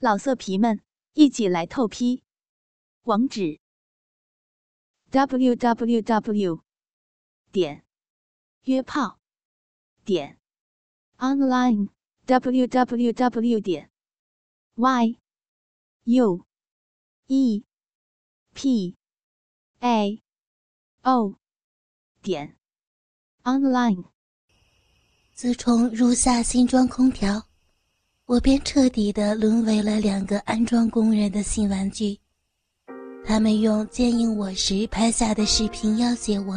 老色皮们，一起来透批！网址：w w w 点约炮点 online w w w 点 y u e p a o 点 online。自从入夏新装空调。我便彻底的沦为了两个安装工人的新玩具，他们用奸淫我时拍下的视频要挟我，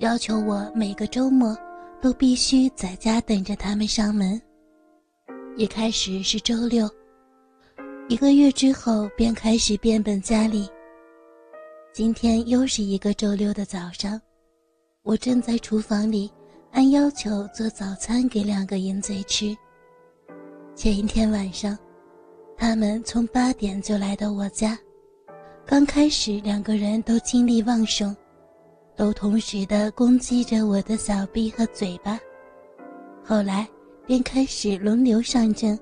要求我每个周末都必须在家等着他们上门。一开始是周六，一个月之后便开始变本加厉。今天又是一个周六的早上，我正在厨房里按要求做早餐给两个淫贼吃。前一天晚上，他们从八点就来到我家。刚开始，两个人都精力旺盛，都同时的攻击着我的小臂和嘴巴。后来便开始轮流上阵，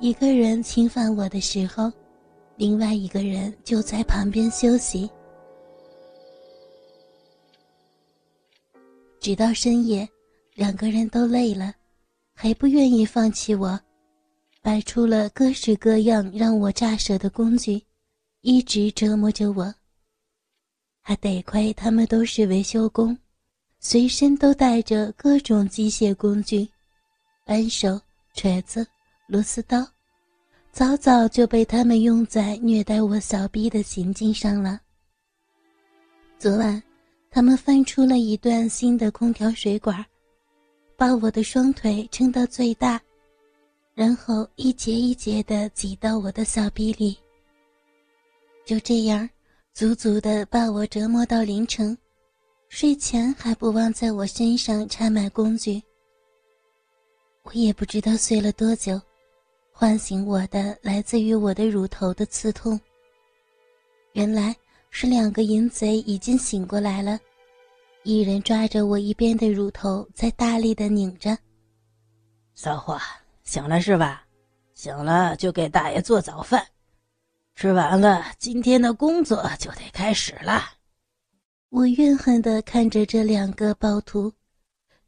一个人侵犯我的时候，另外一个人就在旁边休息。直到深夜，两个人都累了，还不愿意放弃我。摆出了各式各样让我咋舌的工具，一直折磨着我。还得亏他们都是维修工，随身都带着各种机械工具，扳手、锤子、螺丝刀，早早就被他们用在虐待我小逼的行径上了。昨晚，他们翻出了一段新的空调水管，把我的双腿撑到最大。然后一节一节的挤到我的小臂里。就这样，足足的把我折磨到凌晨，睡前还不忘在我身上插满工具。我也不知道睡了多久，唤醒我的来自于我的乳头的刺痛。原来是两个淫贼已经醒过来了，一人抓着我一边的乳头，在大力的拧着。骚货。醒了是吧？醒了就给大爷做早饭，吃完了今天的工作就得开始了。我怨恨的看着这两个暴徒，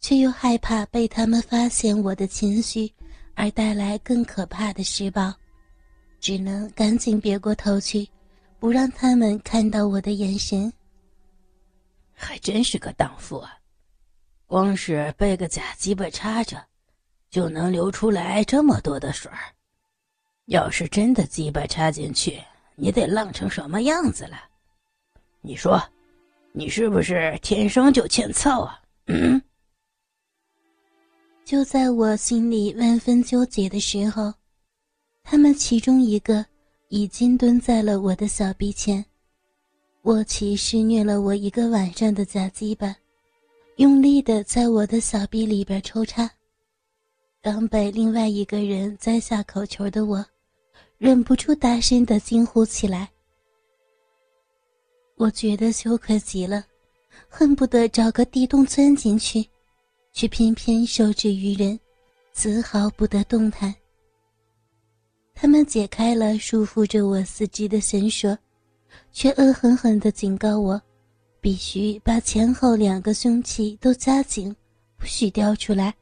却又害怕被他们发现我的情绪，而带来更可怕的施暴，只能赶紧别过头去，不让他们看到我的眼神。还真是个荡妇啊！光是被个假鸡巴插着。就能流出来这么多的水儿，要是真的鸡巴插进去，你得浪成什么样子了？你说，你是不是天生就欠操啊？嗯。就在我心里万分纠结的时候，他们其中一个已经蹲在了我的小臂前，握起施虐了我一个晚上的假鸡巴，用力的在我的小臂里边抽插。刚被另外一个人摘下口球的我，忍不住大声的惊呼起来。我觉得羞愧极了，恨不得找个地洞钻进去，却偏偏受制于人，丝毫不得动弹。他们解开了束缚着我四肢的绳索，却恶狠狠地警告我，必须把前后两个凶器都夹紧，不许掉出来。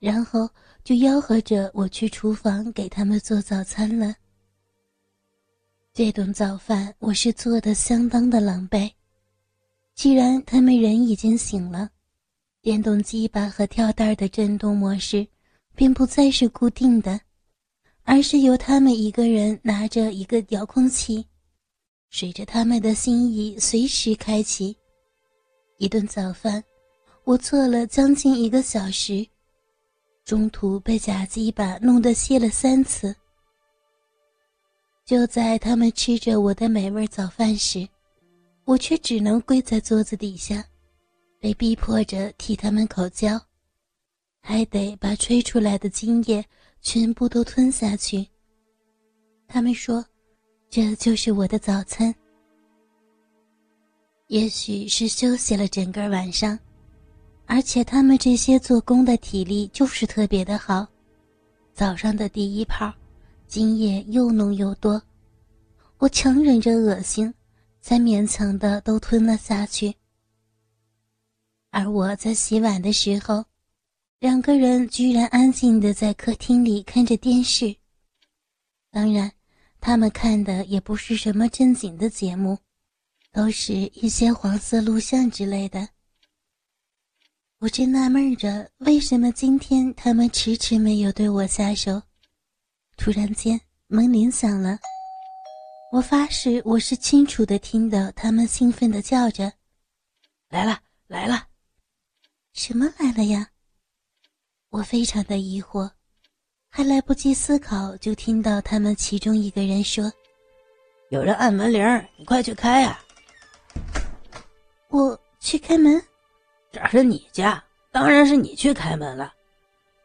然后就吆喝着我去厨房给他们做早餐了。这顿早饭我是做的相当的狼狈。既然他们人已经醒了，电动机把和跳蛋的震动模式便不再是固定的，而是由他们一个人拿着一个遥控器，随着他们的心意随时开启。一顿早饭，我做了将近一个小时。中途被假鸡巴弄得泄了三次。就在他们吃着我的美味早饭时，我却只能跪在桌子底下，被逼迫着替他们口交，还得把吹出来的精液全部都吞下去。他们说，这就是我的早餐。也许是休息了整个晚上。而且他们这些做工的体力就是特别的好，早上的第一泡，精液又浓又多，我强忍着恶心，才勉强的都吞了下去。而我在洗碗的时候，两个人居然安静的在客厅里看着电视。当然，他们看的也不是什么正经的节目，都是一些黄色录像之类的。我正纳闷着，为什么今天他们迟迟没有对我下手。突然间，门铃响了。我发誓，我是清楚的听到他们兴奋的叫着：“来了，来了！”什么来了呀？我非常的疑惑，还来不及思考，就听到他们其中一个人说：“有人按门铃，你快去开呀！”我去开门。这是你家，当然是你去开门了。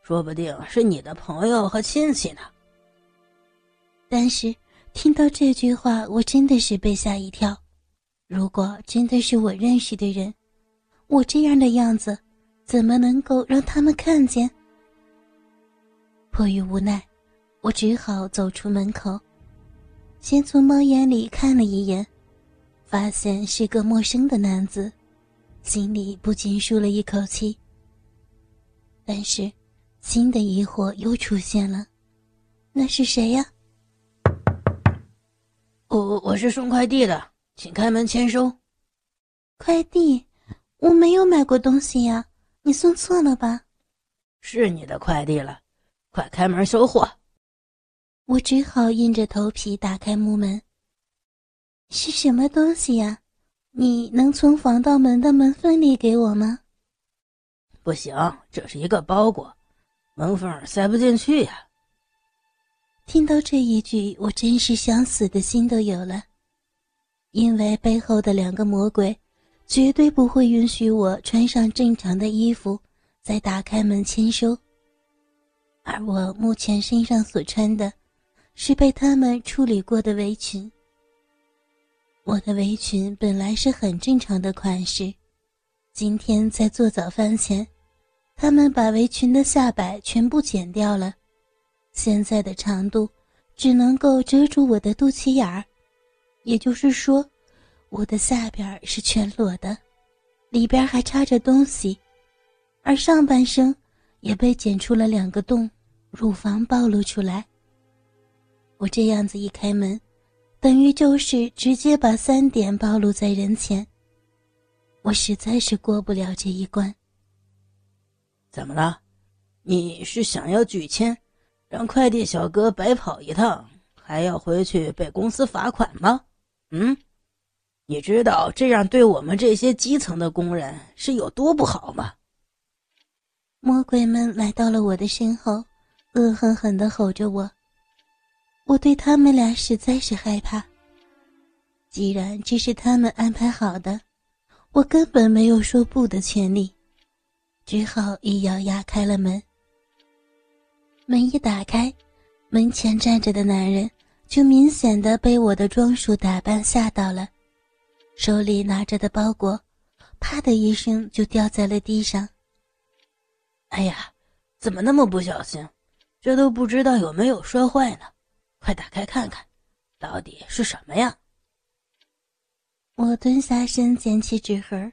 说不定是你的朋友和亲戚呢。但是听到这句话，我真的是被吓一跳。如果真的是我认识的人，我这样的样子，怎么能够让他们看见？迫于无奈，我只好走出门口，先从猫眼里看了一眼，发现是个陌生的男子。心里不禁舒了一口气，但是新的疑惑又出现了：那是谁呀？我我是送快递的，请开门签收。快递？我没有买过东西呀，你送错了吧？是你的快递了，快开门收货。我只好硬着头皮打开木门。是什么东西呀？你能从防盗门的门缝里给我吗？不行，这是一个包裹，门缝塞不进去呀。听到这一句，我真是想死的心都有了，因为背后的两个魔鬼绝对不会允许我穿上正常的衣服再打开门签收，而我目前身上所穿的，是被他们处理过的围裙。我的围裙本来是很正常的款式，今天在做早饭前，他们把围裙的下摆全部剪掉了，现在的长度只能够遮住我的肚脐眼儿，也就是说，我的下边是全裸的，里边还插着东西，而上半身也被剪出了两个洞，乳房暴露出来。我这样子一开门。等于就是直接把三点暴露在人前。我实在是过不了这一关。怎么了？你是想要拒签，让快递小哥白跑一趟，还要回去被公司罚款吗？嗯，你知道这样对我们这些基层的工人是有多不好吗？魔鬼们来到了我的身后，恶狠狠地吼着我。我对他们俩实在是害怕。既然这是他们安排好的，我根本没有说不的权利，只好一咬牙开了门。门一打开，门前站着的男人就明显的被我的装束打扮吓到了，手里拿着的包裹，啪的一声就掉在了地上。哎呀，怎么那么不小心？这都不知道有没有摔坏呢。快打开看看，到底是什么呀？我蹲下身捡起纸盒，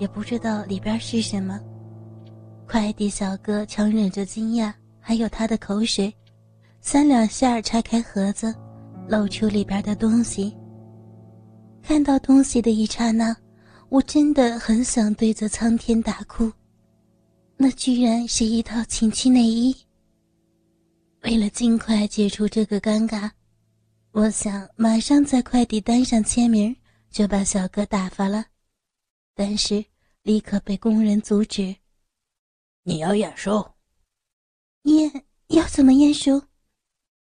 也不知道里边是什么。快递小哥强忍着惊讶，还有他的口水，三两下拆开盒子，露出里边的东西。看到东西的一刹那，我真的很想对着苍天大哭。那居然是一套情趣内衣。为了尽快解除这个尴尬，我想马上在快递单上签名，就把小哥打发了。但是立刻被工人阻止。你要验收？验要怎么验收？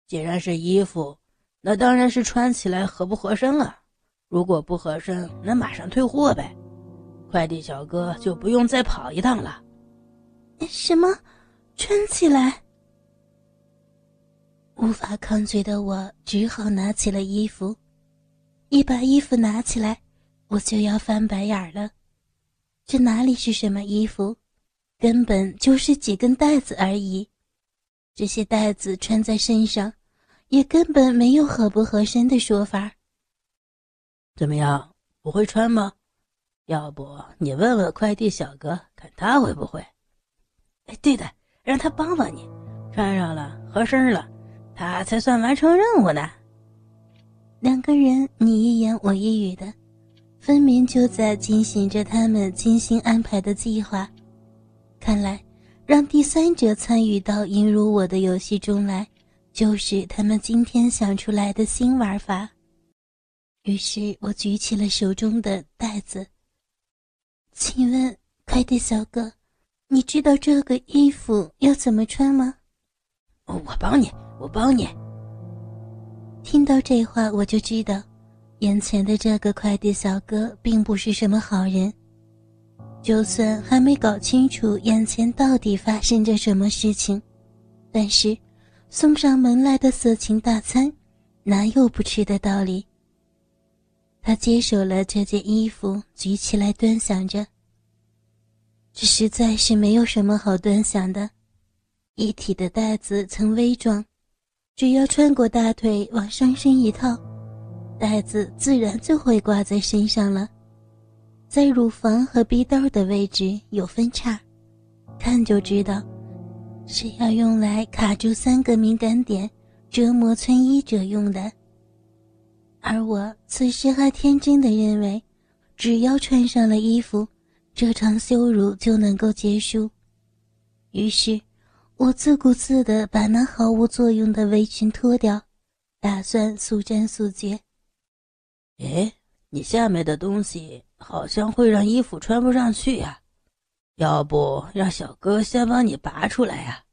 既然是衣服，那当然是穿起来合不合身了。如果不合身，那马上退货呗。快递小哥就不用再跑一趟了。什么？穿起来？无法抗拒的我只好拿起了衣服，一把衣服拿起来，我就要翻白眼了。这哪里是什么衣服，根本就是几根带子而已。这些带子穿在身上，也根本没有合不合身的说法。怎么样，不会穿吗？要不你问问快递小哥，看他会不会？哎，对的，让他帮帮你，穿上了合身了，他才算完成任务呢。两个人你一言我一语的，分明就在进行着他们精心安排的计划。看来，让第三者参与到引入我的游戏中来，就是他们今天想出来的新玩法。于是我举起了手中的袋子，请问快递小哥，你知道这个衣服要怎么穿吗？我帮你，我帮你。听到这话，我就知道，眼前的这个快递小哥并不是什么好人。就算还没搞清楚眼前到底发生着什么事情，但是送上门来的色情大餐，哪有不吃的道理？他接手了这件衣服，举起来端详着。这实在是没有什么好端详的，一体的袋子曾微壮，只要穿过大腿往上身一套，带子自然就会挂在身上了。在乳房和逼兜的位置有分叉，看就知道是要用来卡住三个敏感点，折磨穿衣者用的。而我此时还天真的认为，只要穿上了衣服，这场羞辱就能够结束。于是，我自顾自地把那毫无作用的围裙脱掉，打算速战速决。哎，你下面的东西好像会让衣服穿不上去呀，要不让小哥先帮你拔出来呀？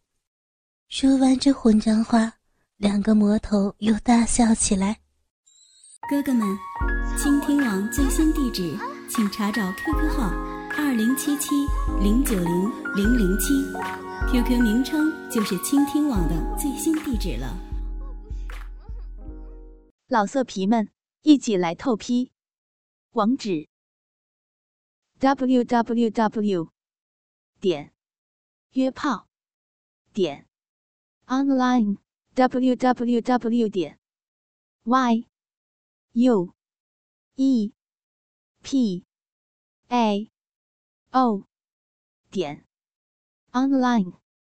说完这混账话，两个魔头又大笑起来。哥哥们，倾听网最新地址，请查找 QQ 号二零七七零九零零零七，QQ 名称就是倾听网的最新地址了。老色皮们，一起来透批！网址：w w w 点约炮点 online w w w 点 y。U E P A O 点 online。